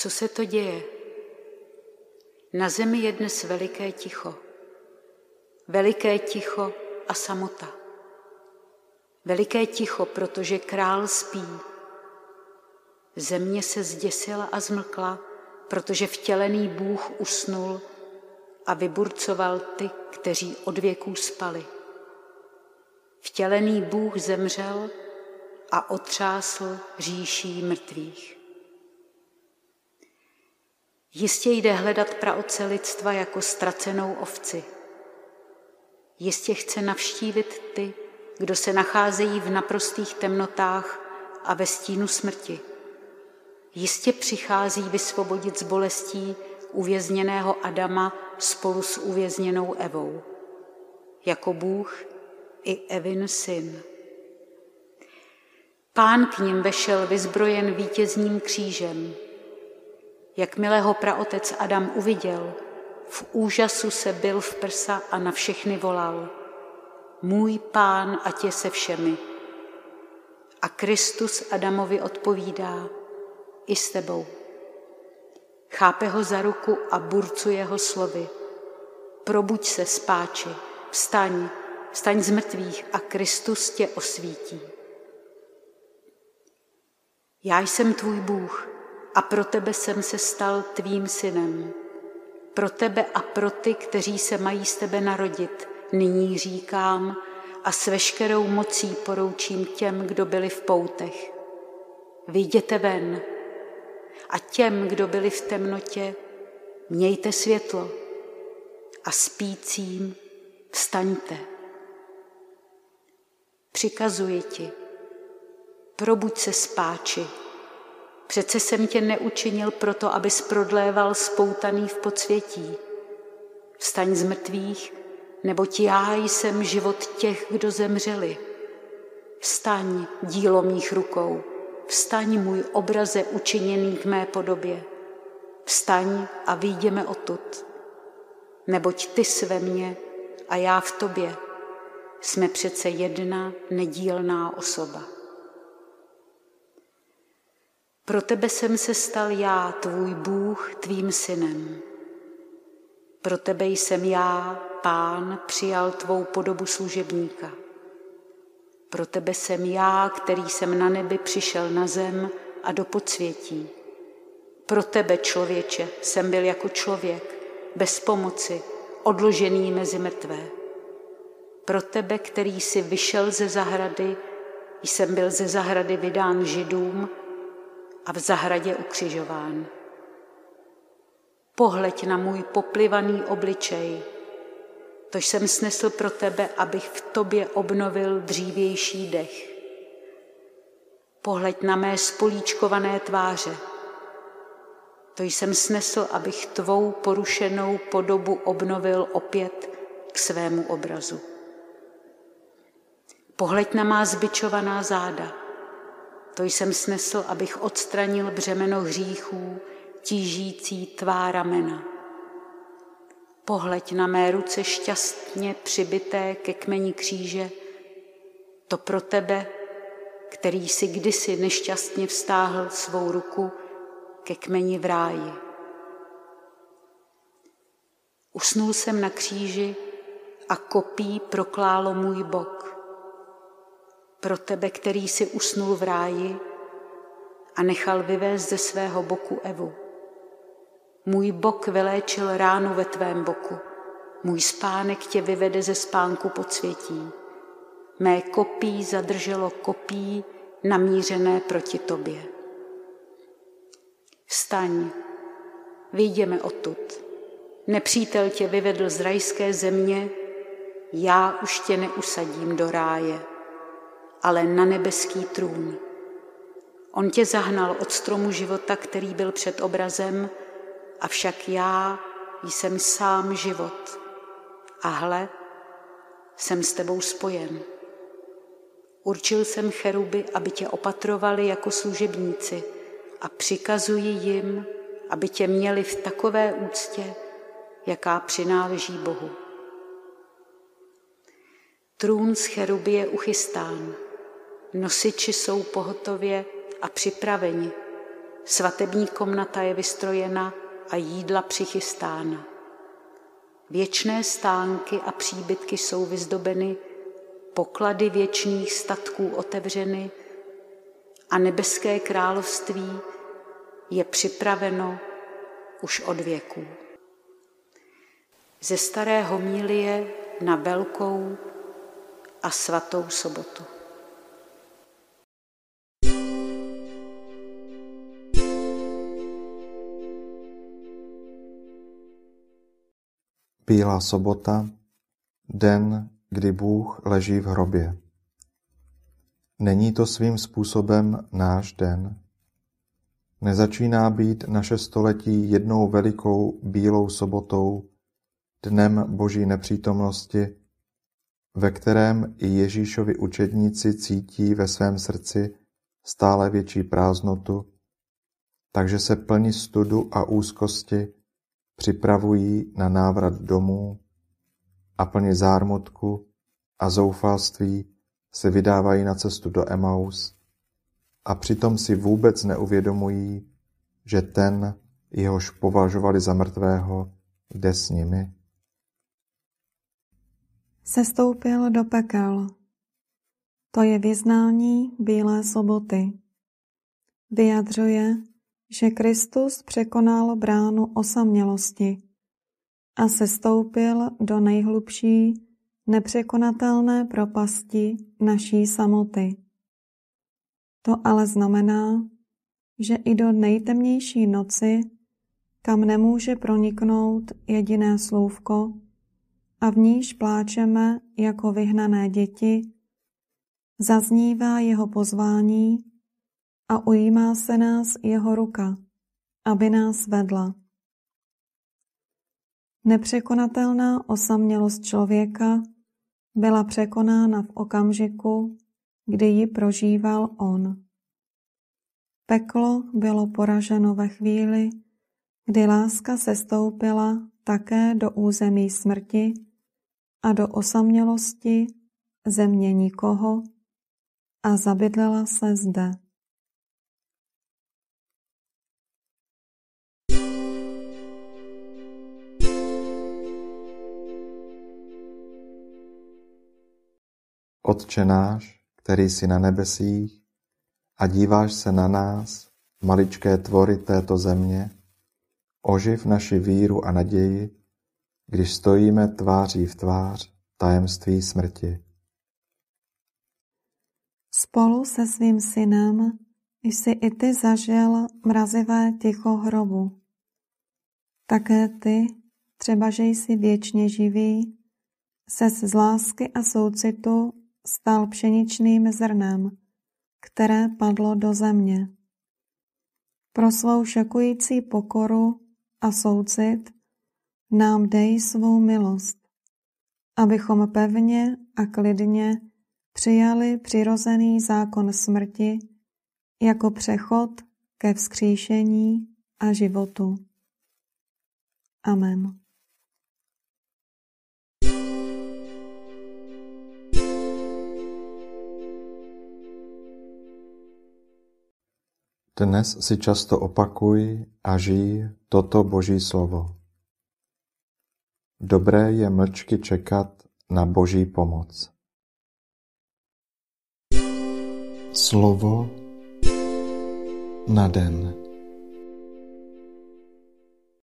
Co se to děje? Na zemi je dnes veliké ticho. Veliké ticho a samota. Veliké ticho, protože král spí. Země se zděsila a zmlkla, protože vtělený Bůh usnul a vyburcoval ty, kteří od věků spali. Vtělený Bůh zemřel a otřásl říší mrtvých. Jistě jde hledat praoce lidstva jako ztracenou ovci. Jistě chce navštívit ty, kdo se nacházejí v naprostých temnotách a ve stínu smrti. Jistě přichází vysvobodit z bolestí uvězněného Adama spolu s uvězněnou Evou. Jako Bůh i Evin syn. Pán k ním vešel vyzbrojen vítězním křížem. Jakmile ho praotec Adam uviděl, v úžasu se byl v prsa a na všechny volal. Můj pán, ať je se všemi. A Kristus Adamovi odpovídá, i s tebou. Chápe ho za ruku a burcuje ho slovy. Probuď se, spáči, vstaň, vstaň z mrtvých a Kristus tě osvítí. Já jsem tvůj Bůh a pro tebe jsem se stal tvým synem. Pro tebe a pro ty, kteří se mají z tebe narodit, nyní říkám a s veškerou mocí poroučím těm, kdo byli v poutech. Vyjděte ven a těm, kdo byli v temnotě, mějte světlo a spícím vstaňte. Přikazuji ti, probuď se spáči. Přece jsem tě neučinil proto, abys prodléval spoutaný v podsvětí. Vstaň z mrtvých, neboť já jsem život těch, kdo zemřeli. Vstaň, dílo mých rukou, vstaň můj obraze učiněný k mé podobě. Vstaň a výjdeme odtud, neboť ty sve mně a já v tobě. Jsme přece jedna nedílná osoba. Pro tebe jsem se stal já, tvůj Bůh, tvým synem. Pro tebe jsem já, pán, přijal tvou podobu služebníka. Pro tebe jsem já, který jsem na nebi přišel na zem a do podsvětí. Pro tebe, člověče, jsem byl jako člověk, bez pomoci, odložený mezi mrtvé. Pro tebe, který si vyšel ze zahrady, jsem byl ze zahrady vydán židům a v zahradě ukřižován. Pohleď na můj poplivaný obličej, tož jsem snesl pro tebe, abych v tobě obnovil dřívější dech. Pohleď na mé spolíčkované tváře, to jsem snesl, abych tvou porušenou podobu obnovil opět k svému obrazu. Pohleď na má zbičovaná záda, to jsem snesl, abych odstranil břemeno hříchů, tížící tvá ramena. Pohleď na mé ruce šťastně přibité ke kmeni kříže, to pro tebe, který si kdysi nešťastně vztáhl svou ruku ke kmeni v ráji. Usnul jsem na kříži a kopí proklálo můj bok. Pro tebe, který si usnul v ráji a nechal vyvést ze svého boku Evu. Můj bok vyléčil ránu ve tvém boku. Můj spánek tě vyvede ze spánku podsvětí. Mé kopí zadrželo kopí namířené proti tobě. Vstaň, vyjdeme odtud. Nepřítel tě vyvedl z rajské země, já už tě neusadím do ráje, ale na nebeský trůn. On tě zahnal od stromu života, který byl před obrazem, avšak já jsem sám život. A hle, jsem s tebou spojen. Určil jsem cheruby, aby tě opatrovali jako služebníci a přikazuji jim, aby tě měli v takové úctě, jaká přináleží Bohu. Trůn z cheruby je uchystán, nosiči jsou pohotově a připraveni, svatební komnata je vystrojena a jídla přichystána. Věčné stánky a příbytky jsou vyzdobeny, poklady věčných statků otevřeny a nebeské království je připraveno už od věků. Ze staré homílie na velkou a svatou sobotu. Bílá sobota, den, kdy Bůh leží v hrobě. Není to svým způsobem náš den? Nezačíná být naše století jednou velikou bílou sobotou, dnem Boží nepřítomnosti, ve kterém i Ježíšovi učedníci cítí ve svém srdci stále větší prázdnotu, takže se plní studu a úzkosti připravují na návrat domů a plně zármutku a zoufalství se vydávají na cestu do Emaus a přitom si vůbec neuvědomují, že ten, jehož považovali za mrtvého, jde s nimi. Sestoupil do pekel. To je vyznání Bílé soboty. Vyjadřuje, že Kristus překonal bránu osamělosti a sestoupil do nejhlubší, nepřekonatelné propasti naší samoty. To ale znamená, že i do nejtemnější noci, kam nemůže proniknout jediné slůvko, a v níž pláčeme jako vyhnané děti, zaznívá jeho pozvání a ujímá se nás jeho ruka, aby nás vedla. Nepřekonatelná osamělost člověka byla překonána v okamžiku, kdy ji prožíval on. Peklo bylo poraženo ve chvíli, kdy láska se stoupila také do území smrti a do osamělosti země nikoho a zabydlela se zde. Otče náš, který jsi na nebesích a díváš se na nás, maličké tvory této země, oživ naši víru a naději, když stojíme tváří v tvář tajemství smrti. Spolu se svým synem jsi i ty zažil mrazivé ticho hrobu. Také ty, třeba že jsi věčně živý, se z lásky a soucitu stal pšeničným zrnem, které padlo do země. Pro svou šokující pokoru a soucit nám dej svou milost, abychom pevně a klidně přijali přirozený zákon smrti jako přechod ke vzkříšení a životu. Amen. Dnes si často opakuj a žij toto Boží slovo. Dobré je mlčky čekat na Boží pomoc. Slovo na den.